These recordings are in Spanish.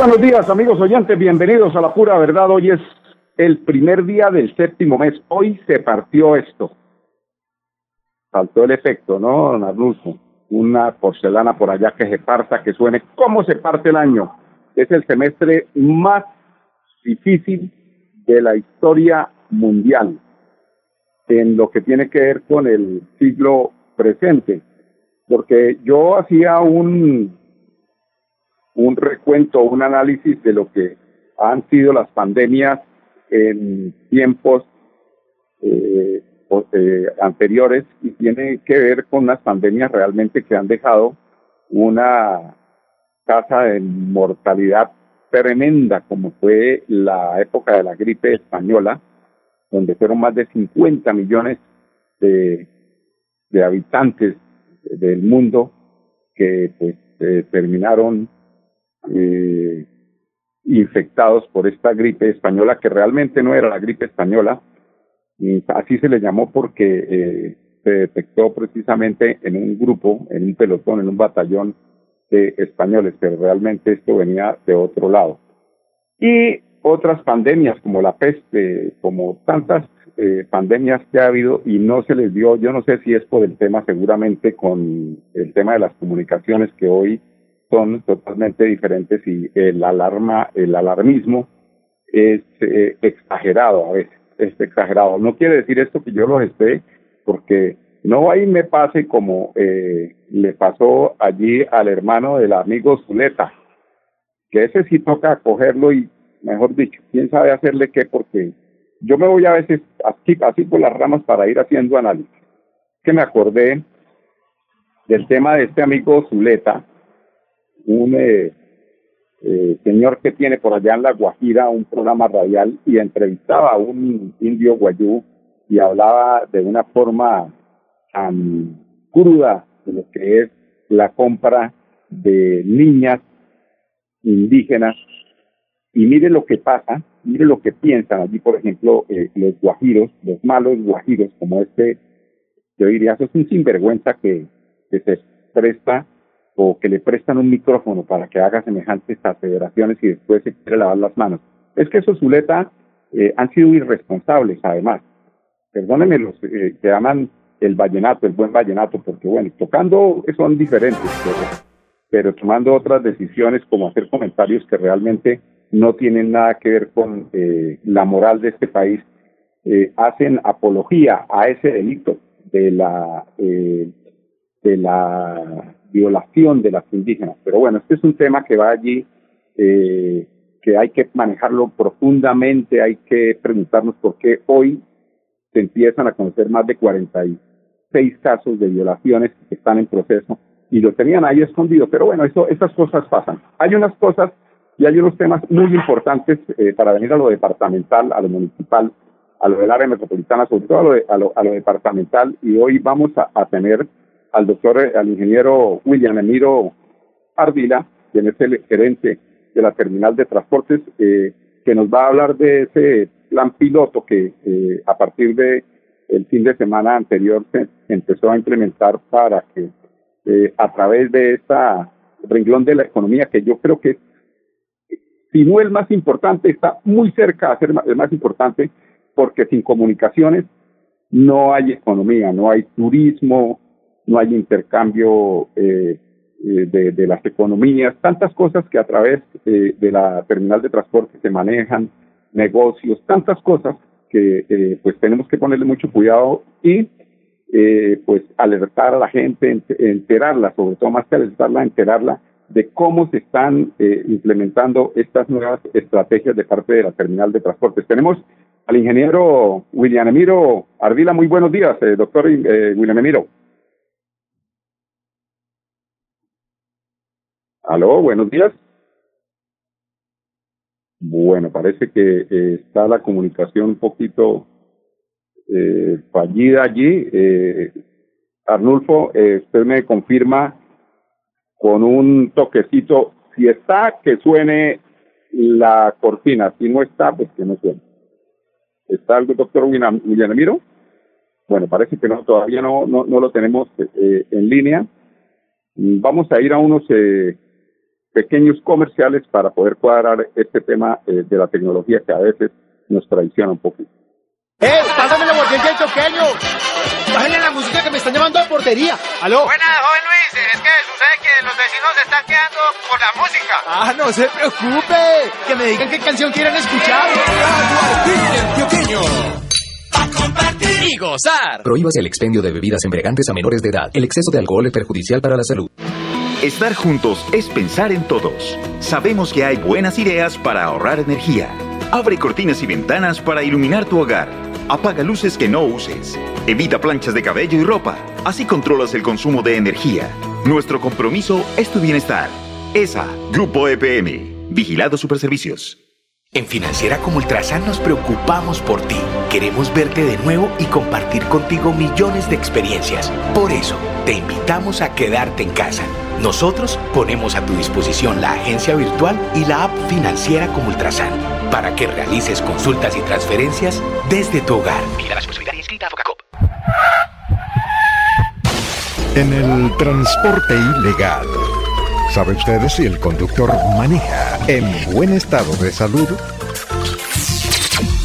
Buenos días, amigos oyentes. Bienvenidos a la pura verdad. Hoy es el primer día del séptimo mes. Hoy se partió esto. Faltó el efecto, ¿no, Arnulfo? Una porcelana por allá que se parta, que suene. ¿Cómo se parte el año? Es el semestre más difícil de la historia mundial en lo que tiene que ver con el siglo presente. Porque yo hacía un un recuento, un análisis de lo que han sido las pandemias en tiempos eh, eh, anteriores y tiene que ver con unas pandemias realmente que han dejado una tasa de mortalidad tremenda, como fue la época de la gripe española, donde fueron más de 50 millones de, de habitantes del mundo que pues eh, terminaron eh, infectados por esta gripe española, que realmente no era la gripe española, y así se le llamó porque eh, se detectó precisamente en un grupo, en un pelotón, en un batallón de españoles, pero realmente esto venía de otro lado. Y otras pandemias como la peste, como tantas eh, pandemias que ha habido y no se les dio, yo no sé si es por el tema seguramente con el tema de las comunicaciones que hoy son totalmente diferentes y el alarma, el alarmismo es eh, exagerado a veces, es exagerado. No quiere decir esto que yo lo esté, porque no ahí me pase como eh, le pasó allí al hermano del amigo Zuleta, que ese sí toca cogerlo y, mejor dicho, quién sabe hacerle qué, porque yo me voy a veces así, así por las ramas para ir haciendo análisis. Que me acordé del tema de este amigo Zuleta, un eh, eh, señor que tiene por allá en La Guajira un programa radial y entrevistaba a un indio guayú y hablaba de una forma tan cruda de lo que es la compra de niñas indígenas. Y mire lo que pasa, mire lo que piensan allí, por ejemplo, eh, los guajiros, los malos guajiros, como este, yo diría, eso es un sinvergüenza que, que se presta o que le prestan un micrófono para que haga semejantes aseveraciones y después se quiere lavar las manos. Es que esos Zuleta eh, han sido irresponsables, además. Perdónenme los eh, que llaman el vallenato, el buen vallenato, porque bueno, tocando son diferentes, pero, tomando otras decisiones como hacer comentarios que realmente no tienen nada que ver con eh, la moral de este país, eh, hacen apología a ese delito de la eh, de la violación de las indígenas. Pero bueno, este es un tema que va allí, eh, que hay que manejarlo profundamente, hay que preguntarnos por qué hoy se empiezan a conocer más de 46 casos de violaciones que están en proceso y lo tenían ahí escondido. Pero bueno, eso, esas cosas pasan. Hay unas cosas y hay unos temas muy importantes eh, para venir a lo departamental, a lo municipal, a lo del área metropolitana, sobre todo a lo, a lo, a lo departamental. Y hoy vamos a tener al doctor, eh, al ingeniero William Emiro Ardila, quien es el gerente de la terminal de transportes, eh, que nos va a hablar de ese plan piloto que eh, a partir de el fin de semana anterior se empezó a implementar para que a través de esta renglón de la economía, que yo creo que si no el más importante, está muy cerca de ser el más importante, porque sin comunicaciones no hay economía, no hay turismo, no hay intercambio eh, eh, de, las economías, tantas cosas que a través de la terminal de transporte se manejan, negocios, tantas cosas que pues tenemos que ponerle mucho cuidado y pues alertar a la gente, enterarla, sobre todo más que alertarla, enterarla de cómo se están implementando estas nuevas estrategias de parte de la terminal de transportes. Tenemos al ingeniero William Emiro Ardila. Muy buenos días, eh, doctor eh, William Emiro. Aló, buenos días. Bueno, parece que eh, está la comunicación un poquito fallida allí. Arnulfo, usted me confirma con un toquecito, si está, que suene la cortina, si no está, pues que no suene. ¿Está el doctor William Emiro? Bueno, parece que no, todavía no, no, lo tenemos eh, en línea. Vamos a ir a unos eh, pequeños comerciales para poder cuadrar este tema eh, de la tecnología que a veces nos traiciona un poquito. ¡Eh! ¡Pásame la botella pequeño! ¡Bájale la música que me están llamando a portería! ¿Aló? Buenas, joven Luis. Es que sucede que los vecinos se están quedando por la música. ¡Ah, no se preocupe! Que me digan qué canción quieren escuchar. ¡A compartir y gozar! Prohíbas el expendio de bebidas embriagantes a menores de edad. El exceso de alcohol es perjudicial para la salud. Estar juntos es pensar en todos. Sabemos que hay buenas ideas para ahorrar energía. Abre cortinas y ventanas para iluminar tu hogar. Apaga luces que no uses. Evita planchas de cabello y ropa. Así controlas el consumo de energía. Nuestro compromiso es tu bienestar. ESA, Grupo EPM. Vigilado Superservicios. En Financiera como Ultrasan nos preocupamos por ti. Queremos verte de nuevo y compartir contigo millones de experiencias. Por eso, te invitamos a quedarte en casa. Nosotros ponemos a tu disposición la agencia virtual y la app financiera como Ultrasan para que realices consultas y transferencias desde tu hogar. En el transporte ilegal, ¿sabe usted si el conductor maneja en buen estado de salud?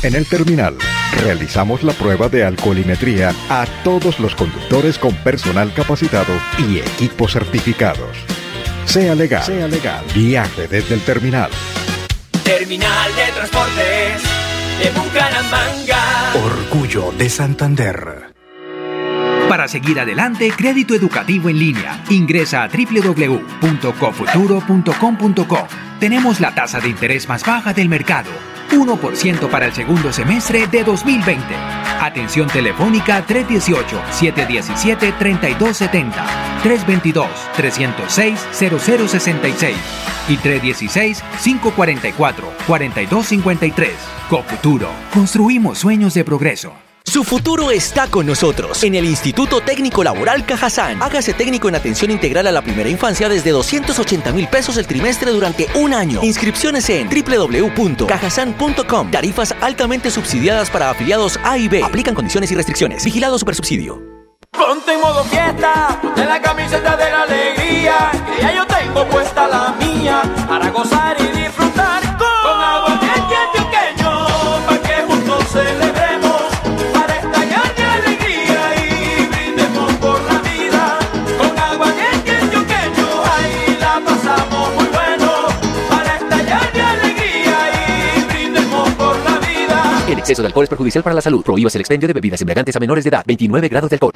En el terminal, realizamos la prueba de alcoholimetría a todos los conductores con personal capacitado y equipos certificados. Sea legal, sea legal, viaje desde el terminal. Terminal de Transportes de Bucaramanga. Orgullo de Santander. Para seguir adelante, crédito educativo en línea. Ingresa a www.cofuturo.com.co. Tenemos la tasa de interés más baja del mercado 1% para el segundo semestre de 2020. Atención telefónica 318-717-3270, 322-306-0066 y 316-544-4253. Cofuturo. Construimos sueños de progreso. Su futuro está con nosotros en el Instituto Técnico Laboral Cajazán. Hágase técnico en atención integral a la primera infancia desde 280 mil pesos el trimestre durante un año. Inscripciones en www.cajazán.com. Tarifas altamente subsidiadas para afiliados A y B. Aplican condiciones y restricciones. Vigilado Supersubsidio. Ponte en modo fiesta, ponte la camiseta de la alegría, que ya yo tengo puesta la mía para gozar exceso de alcohol es perjudicial para la salud. Prohíbas el expendio de bebidas embriagantes a menores de edad. 29 grados de alcohol.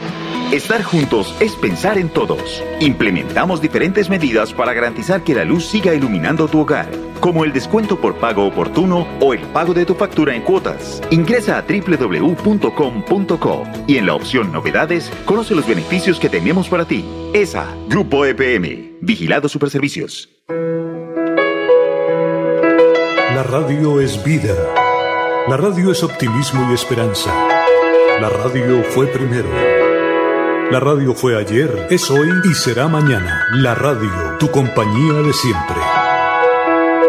Estar juntos es pensar en todos. Implementamos diferentes medidas para garantizar que la luz siga iluminando tu hogar, como el descuento por pago oportuno o el pago de tu factura en cuotas. Ingresa a www.com.co y en la opción Novedades conoce los beneficios que tenemos para ti. ESA, Grupo EPM, Vigilado Superservicios. La radio es vida. La radio es optimismo y esperanza. La radio fue primero. La radio fue ayer, es hoy y será mañana. La radio, tu compañía de siempre.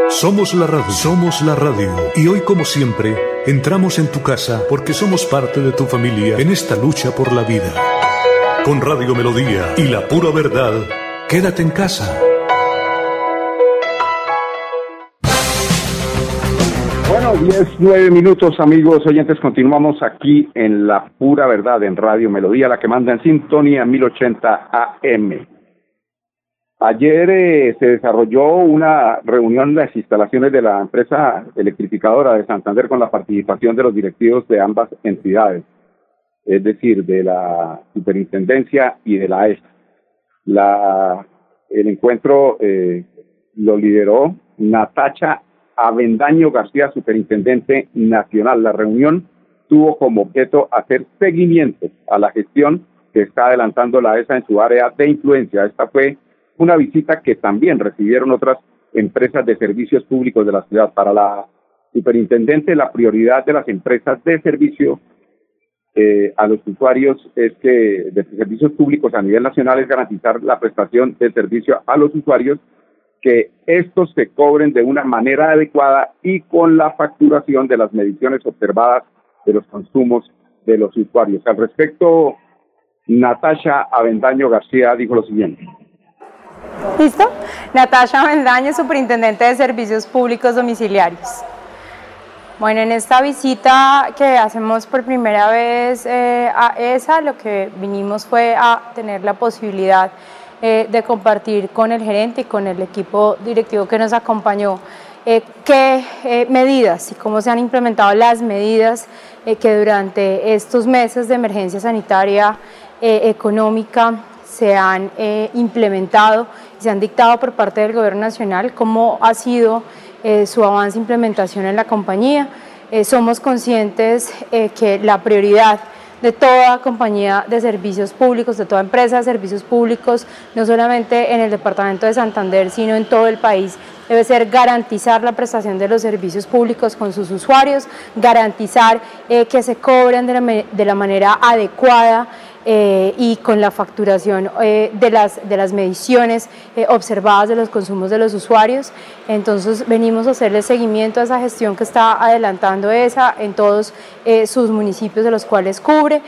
Somos la radio, somos la radio. Y hoy como siempre, entramos en tu casa porque somos parte de tu familia en esta lucha por la vida. Con Radio Melodía y la pura verdad, quédate en casa. 10, 9 minutos, amigos oyentes. Continuamos aquí en La Pura Verdad, en Radio Melodía, la que manda en sintonía 1080 AM. Ayer eh, se desarrolló una reunión en las instalaciones de la empresa electrificadora de Santander con la participación de los directivos de ambas entidades, es decir, de la superintendencia y de la ESA. El encuentro eh, lo lideró Natacha Avendaño García, superintendente nacional. La reunión tuvo como objeto hacer seguimiento a la gestión que está adelantando la ESA en su área de influencia. Esta fue una visita que también recibieron otras empresas de servicios públicos de la ciudad. Para la superintendente, la prioridad de las empresas de servicio eh, a los usuarios es que de servicios públicos a nivel nacional es garantizar la prestación de servicio a los usuarios que estos se cobren de una manera adecuada y con la facturación de las mediciones observadas de los consumos de los usuarios. Al respecto, Natasha Avendaño García dijo lo siguiente. ¿Listo? Natasha Avendaño, Superintendente de Servicios Públicos Domiciliarios. Bueno, en esta visita que hacemos por primera vez eh, a ESA, lo que vinimos fue a tener la posibilidad eh, de compartir con el gerente y con el equipo directivo que nos acompañó eh, qué eh, medidas y cómo se han implementado las medidas que durante estos meses de emergencia sanitaria económica se han implementado y se han dictado por parte del gobierno nacional, cómo ha sido su avance e implementación en la compañía. somos conscientes que la prioridad de toda compañía de servicios públicos, de toda empresa de servicios públicos, no solamente en el departamento de Santander, sino en todo el país. Debe ser garantizar la prestación de los servicios públicos con sus usuarios, garantizar eh, que se cobren de la, de la manera adecuada eh, y con la facturación eh, de, las, de las mediciones eh, observadas de los consumos de los usuarios. Entonces venimos a hacerle seguimiento a esa gestión que está adelantando ESA en todos sus municipios de los cuales cubre.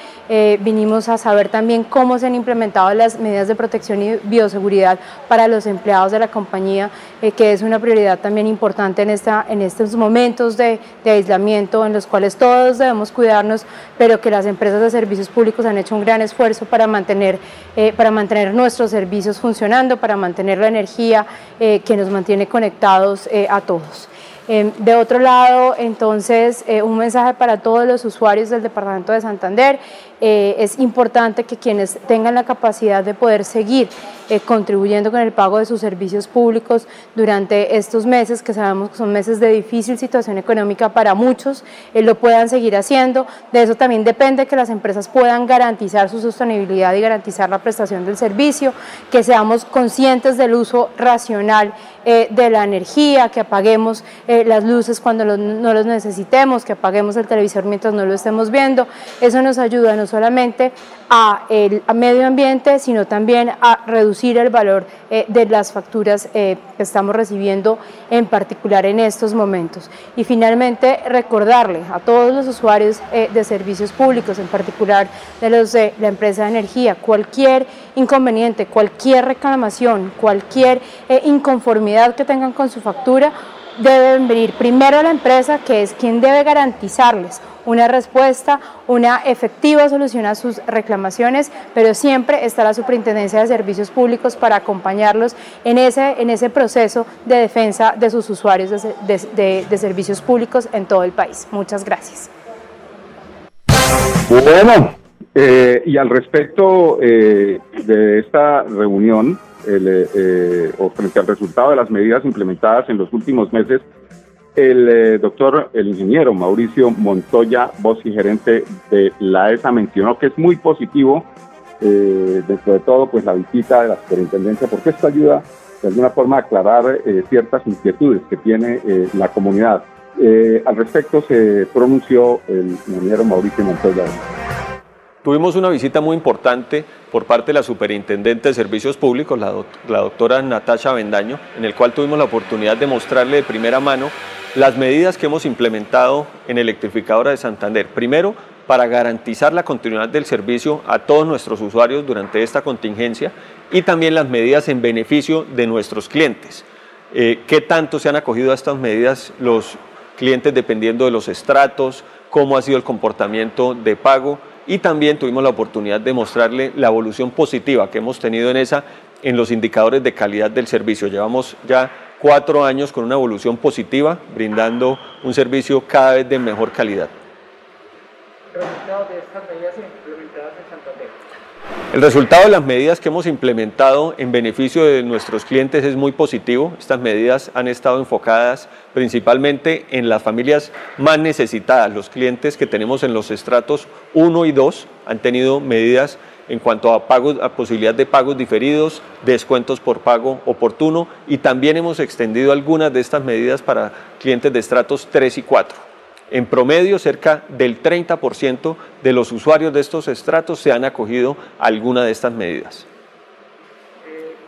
vinimos a saber también cómo se han implementado las medidas de protección y bioseguridad para los empleados de la compañía, que es una prioridad también importante en, esta, en estos momentos de, de aislamiento en los cuales todos debemos cuidarnos, pero que las empresas de servicios públicos han hecho un gran esfuerzo para mantener, eh, para mantener nuestros servicios funcionando, para mantener la energía eh, que nos mantiene conectados eh, a todos. Em, de otro lado, entonces, un mensaje para todos los usuarios del Departamento de Santander. Es importante que quienes tengan la capacidad de poder seguir eh, contribuyendo con el pago de sus servicios públicos durante estos meses, que sabemos que son meses de difícil situación económica para muchos, eh, lo puedan seguir haciendo. De eso también depende que las empresas puedan garantizar su sostenibilidad y garantizar la prestación del servicio, que seamos conscientes del uso racional eh, de la energía, que apaguemos las luces cuando no los necesitemos, que apaguemos el televisor mientras no lo estemos viendo. Eso nos ayuda no solamente a el medio ambiente, sino también a reducir el valor eh, de las facturas eh, que estamos recibiendo, en particular en estos momentos. Y finalmente, recordarle a todos los usuarios eh, de servicios públicos, en particular de los de la empresa de energía, cualquier inconveniente, cualquier reclamación, cualquier inconformidad que tengan con su factura, deben venir primero a la empresa, que es quien debe garantizarles una respuesta, una efectiva solución a sus reclamaciones, pero siempre está la Superintendencia de Servicios Públicos para acompañarlos en ese, en ese proceso de defensa de sus usuarios de, de, servicios públicos en todo el país. Muchas gracias. Bueno, eh, y al respecto eh, de esta reunión, el, eh, o frente al resultado de las medidas implementadas en los últimos meses, el eh, doctor, el ingeniero Mauricio Montoya, voz y gerente de la ESA, mencionó que es muy positivo, eh, dentro de todo, pues la visita de la superintendencia, porque esto ayuda de alguna forma a aclarar eh, ciertas inquietudes que tiene la comunidad. al respecto se pronunció el ingeniero Mauricio Montoya. Tuvimos una visita muy importante por parte de la Superintendente de Servicios Públicos, la, doctora Natasha Bendaño, en el cual tuvimos la oportunidad de mostrarle de primera mano las medidas que hemos implementado en Electrificadora de Santander. Primero, para garantizar la continuidad del servicio a todos nuestros usuarios durante esta contingencia y también las medidas en beneficio de nuestros clientes. Eh, ¿Qué tanto se han acogido a estas medidas los clientes dependiendo de los estratos, cómo ha sido el comportamiento de pago y también tuvimos la oportunidad de mostrarle la evolución positiva que hemos tenido en esa en los indicadores de calidad del servicio. Llevamos ya cuatro años con una evolución positiva, brindando un servicio cada vez de mejor calidad. El resultado de las medidas que hemos implementado en beneficio de nuestros clientes es muy positivo. Estas medidas han estado enfocadas principalmente en las familias más necesitadas. Los clientes que tenemos en los estratos 1 y 2 han tenido medidas en cuanto a, pagos, a posibilidad de pagos diferidos, descuentos por pago oportuno y también hemos extendido algunas de estas medidas para clientes de estratos 3 y 4. En promedio, cerca del 30% de los usuarios de estos estratos se han acogido a alguna de estas medidas.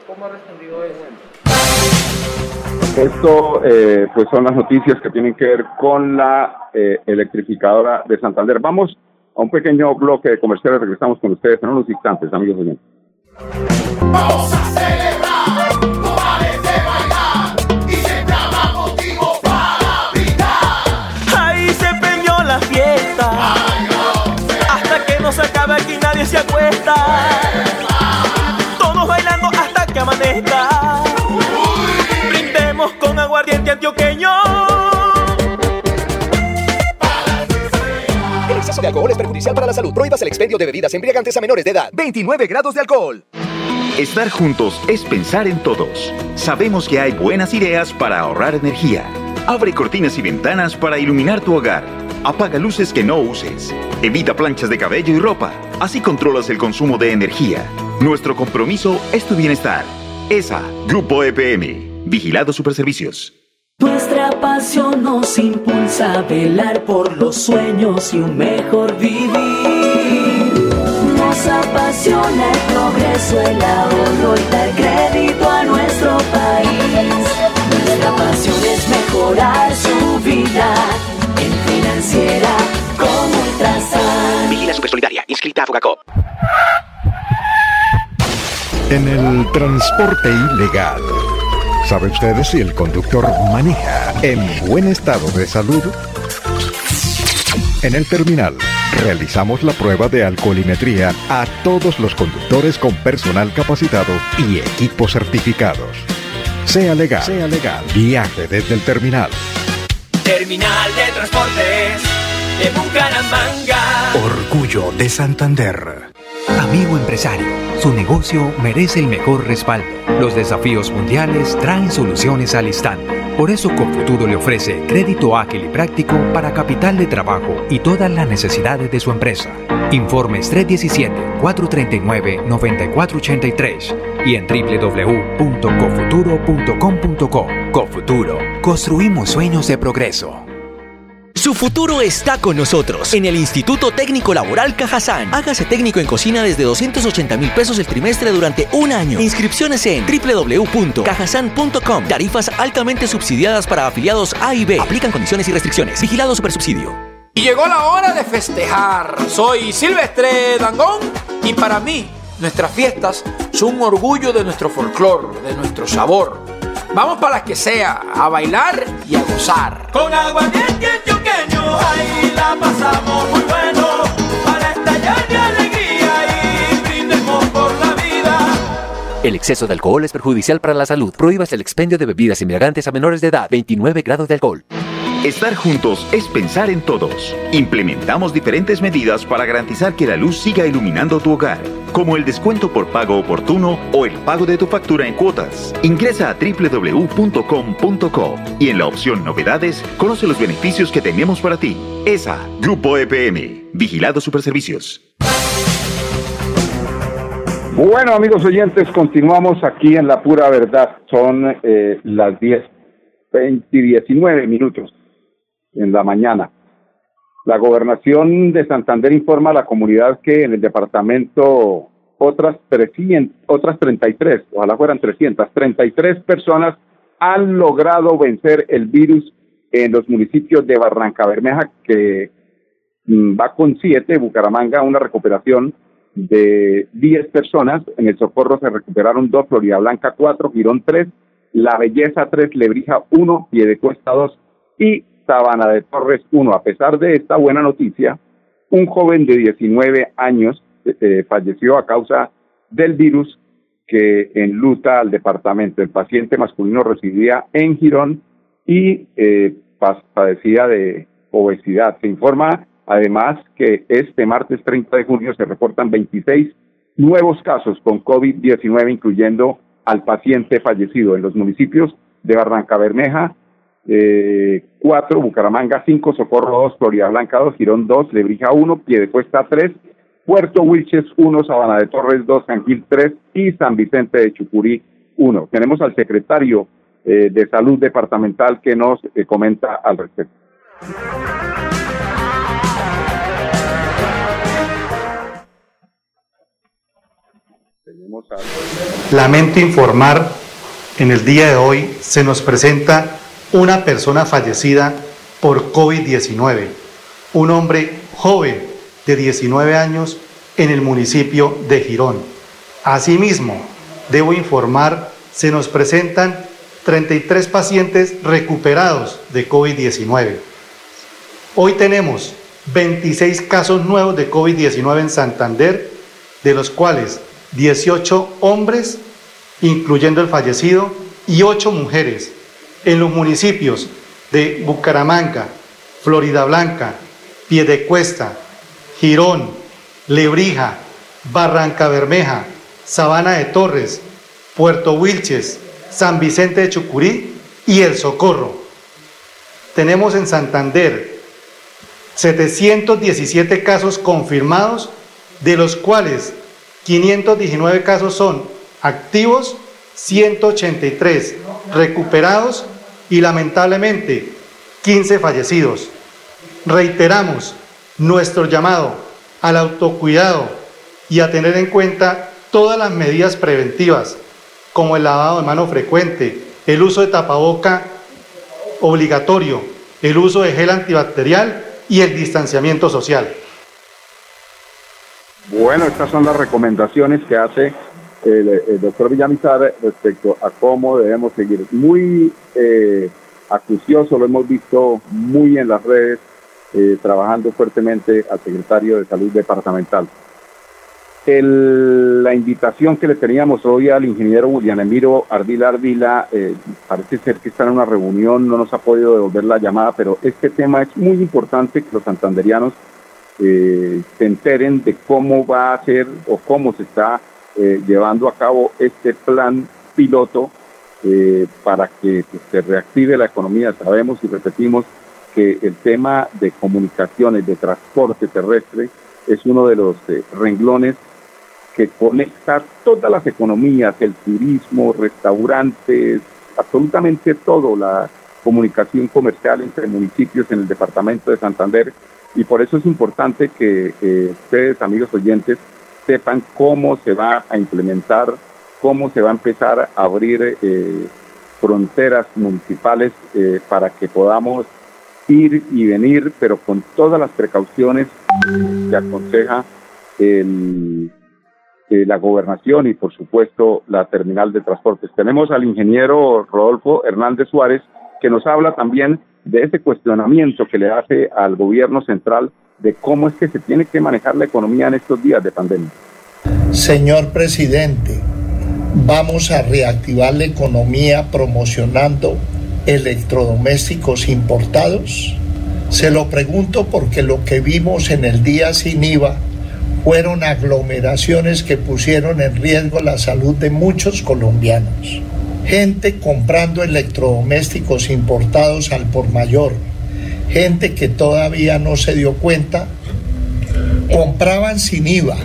¿Cómo ha respondido eso? Esto eh, pues son las noticias que tienen que ver con la eh, electrificadora de Santander. Vamos a un pequeño bloque de comerciales. Regresamos con ustedes en unos instantes, amigos oyentes. Nadie se acuesta. Todos bailando hasta que amanezca. Brindemos con aguardiente antioqueño. El exceso de alcohol es perjudicial para la salud. Prohíbas el expendio de bebidas embriagantes a menores de edad. 29 grados de alcohol. Estar juntos es pensar en todos. Sabemos que hay buenas ideas para ahorrar energía. Abre cortinas y ventanas para iluminar tu hogar. Apaga luces que no uses. Evita planchas de cabello y ropa. Así controlas el consumo de energía. Nuestro compromiso es tu bienestar. ESA, Grupo EPM. Vigilado Superservicios. Nuestra pasión nos impulsa a velar por los sueños y un mejor vivir. Nos apasiona el progreso, el ahorro y dar crédito a nuestro país. Nuestra pasión es mejorar su vida financiera como Ultrasan. Vigila Supersolidaria, inscrita a Fogacop. En el transporte ilegal, ¿sabe usted si el conductor maneja en buen estado de salud? En el terminal, realizamos la prueba de alcoholimetría a todos los conductores con personal capacitado y equipos certificados. Sea legal, sea legal, viaje desde el terminal. Terminal de Transportes de Bucaramanga. Orgullo de Santander. Amigo empresario, su negocio merece el mejor respaldo. Los desafíos mundiales traen soluciones al instante. Por eso Confuturo le ofrece crédito ágil y práctico para capital de trabajo y todas las necesidades de su empresa. Informes 317-439-9483 y en www.cofuturo.com.co. Cofuturo, construimos sueños de progreso. Su futuro está con nosotros. En el Instituto Técnico Laboral Cajazán. Hágase técnico en cocina desde 280 mil pesos el trimestre durante un año. Inscripciones en www.cajazán.com. Tarifas altamente subsidiadas para afiliados A y B. Aplican condiciones y restricciones. Vigilado Supersubsidio. Y llegó la hora de festejar. Soy Silvestre Dangón y para mí nuestras fiestas son un orgullo de nuestro folclor, de nuestro sabor. Vamos para las que sea, a bailar y a gozar. Con aguardiente antioqueño, ahí la pasamos muy bueno. Para estallar de alegría y brindemos por la vida. El exceso de alcohol es perjudicial para la salud. Prohíbas el expendio de bebidas embriagantes a menores de edad. 29 grados de alcohol. Estar juntos es pensar en todos. Implementamos diferentes medidas para garantizar que la luz siga iluminando tu hogar, como el descuento por pago oportuno o el pago de tu factura en cuotas. Ingresa a www.com.co y en la opción Novedades conoce los beneficios que tenemos para ti. ESA, Grupo EPM, Vigilado Superservicios. Bueno, amigos oyentes, continuamos aquí en La Pura Verdad. Son eh, las 10, 20 y 19 minutos en la mañana. La gobernación de Santander informa a la comunidad que en el departamento otras 300, otras 33, ojalá fueran 300, 33 personas han logrado vencer el virus en los municipios de Barranca Bermeja, que mm, va con 7, Bucaramanga, una recuperación de 10 personas, en el Socorro se recuperaron 2, Florida Blanca 4, Girón 3, La Belleza 3, Lebrija 1, Piedecuesta 2 y Sabana de Torres 1. A pesar de esta buena noticia, un joven de 19 años eh, eh, falleció a causa del virus que enluta al departamento. El paciente masculino residía en Girón y eh, padecía de obesidad. Se informa además que este martes 30 de junio se reportan 26 nuevos casos con COVID-19, incluyendo al paciente fallecido en los municipios de Barranca Bermeja, eh, 4, Bucaramanga 5, Socorro 2, Florida Blanca 2, Girón 2, Lebrija 1, Piedecuesta 3, Puerto Wilches 1, Sabana de Torres 2, Gil 3 y San Vicente de Chucurí 1. Tenemos al secretario eh, de Salud Departamental que nos eh, comenta al respecto. Lamento informar, en el día de hoy se nos presenta una persona fallecida por COVID-19, un hombre joven de 19 años en el municipio de Girón. Asimismo, debo informar, se nos presentan 33 pacientes recuperados de COVID-19. Hoy tenemos 26 casos nuevos de COVID-19 en Santander, de los cuales 18 hombres, incluyendo el fallecido, y 8 mujeres, en los municipios de Bucaramanga, Florida Blanca, Piedecuesta, Girón, Lebrija, Barranca Bermeja, Sabana de Torres, Puerto Wilches, San Vicente de Chucurí y El Socorro. Tenemos en Santander 717 casos confirmados, de los cuales 519 casos son activos, 183 recuperados y lamentablemente 15 fallecidos. Reiteramos nuestro llamado al autocuidado y a tener en cuenta todas las medidas preventivas, como el lavado de mano frecuente, el uso de tapaboca obligatorio, el uso de gel antibacterial y el distanciamiento social. Bueno, estas son las recomendaciones que hace el, doctor Villamizar respecto a cómo debemos seguir. Muy eh, acucioso, lo hemos visto muy en las redes, eh, trabajando fuertemente al secretario de Salud Departamental. la invitación que le teníamos hoy al ingeniero Julián Emiro Ardila Ardila, eh, parece ser que está en una reunión, no nos ha podido devolver la llamada, pero este tema es muy importante que los santanderianos eh, se enteren de cómo va a ser o cómo se está eh, llevando a cabo este plan piloto eh, para que pues, se reactive la economía. Sabemos y repetimos que el tema de comunicaciones, de transporte terrestre, es uno de los eh, renglones que conecta todas las economías, el turismo, restaurantes, absolutamente todo, la comunicación comercial entre municipios en el departamento de Santander. Y por eso es importante que ustedes, amigos oyentes, sepan cómo se va a implementar, cómo se va a empezar a abrir eh, fronteras municipales eh, para que podamos ir y venir, pero con todas las precauciones que aconseja el, eh, la gobernación y por supuesto la terminal de transportes. Tenemos al ingeniero Rodolfo Hernández Suárez que nos habla también de ese cuestionamiento que le hace al gobierno central de cómo es que se tiene que manejar la economía en estos días de pandemia. Señor presidente, vamos a reactivar la economía promocionando electrodomésticos importados. Se lo pregunto porque lo que vimos en el día sin IVA fueron aglomeraciones que pusieron en riesgo la salud de muchos colombianos. Gente comprando electrodomésticos importados al por mayor gente que todavía no se dio cuenta, compraban sin IVA,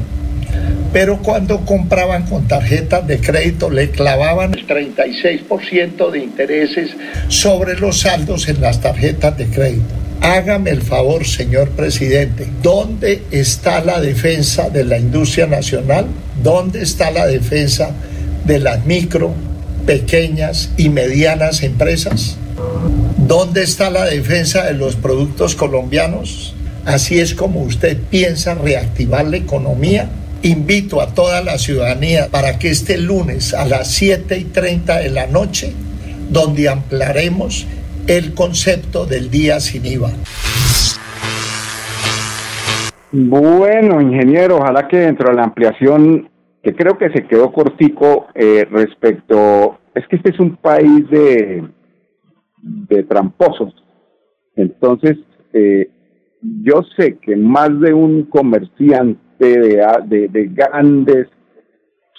pero cuando compraban con tarjetas de crédito le clavaban el 36% de intereses sobre los saldos en las tarjetas de crédito. Hágame el favor, señor presidente, ¿dónde está la defensa de la industria nacional? ¿Dónde está la defensa de las micro, pequeñas y medianas empresas? ¿Dónde está la defensa de los productos colombianos? Así es como usted piensa reactivar la economía. Invito a toda la ciudadanía para que este lunes a las 7 y 30 de la noche, donde ampliaremos el concepto del día sin IVA. Bueno, ingeniero, ojalá que dentro de la ampliación, que creo que se quedó cortico eh, respecto, es que este es un país de, de tramposos. Entonces, eh, yo sé que más de un comerciante de, de, de grandes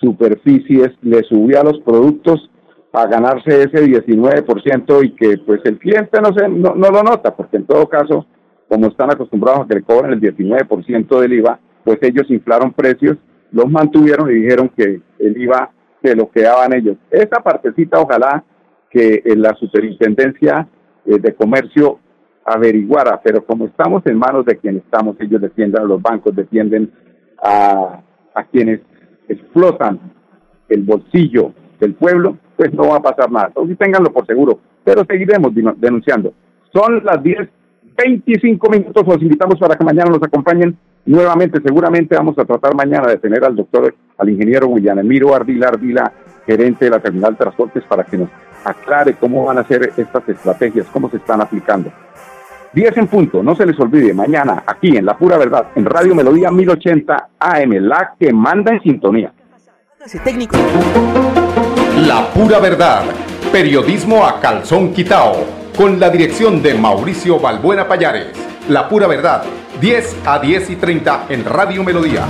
superficies le subía los productos a ganarse ese 19% y que pues el cliente no, se, no, no lo nota, porque en todo caso como están acostumbrados a que le cobren el 19% del IVA, pues ellos inflaron precios, los mantuvieron y dijeron que el IVA se lo quedaban ellos. Esa partecita ojalá que en la superintendencia eh, de comercio averiguara, pero como estamos en manos de quienes estamos, ellos defienden a los bancos, defienden a, quienes explotan el bolsillo del pueblo, pues no va a pasar nada. Entonces ténganlo por seguro, pero seguiremos denunciando. Son las 10 25 minutos. Los invitamos para que mañana nos acompañen nuevamente. Seguramente vamos a tratar mañana de tener al doctor, al ingeniero Emiro Ardila Ardila, gerente de la terminal de transportes, para que nos aclare cómo van a ser estas estrategias, cómo se están aplicando. 10 en punto, no se les olvide, mañana aquí en La Pura Verdad, en Radio Melodía 1080 AM, la que manda en sintonía. La Pura Verdad, periodismo a calzón quitao con la dirección de Mauricio Balbuena Payares. La pura verdad, 10 a 10 y 30 en Radio Melodía.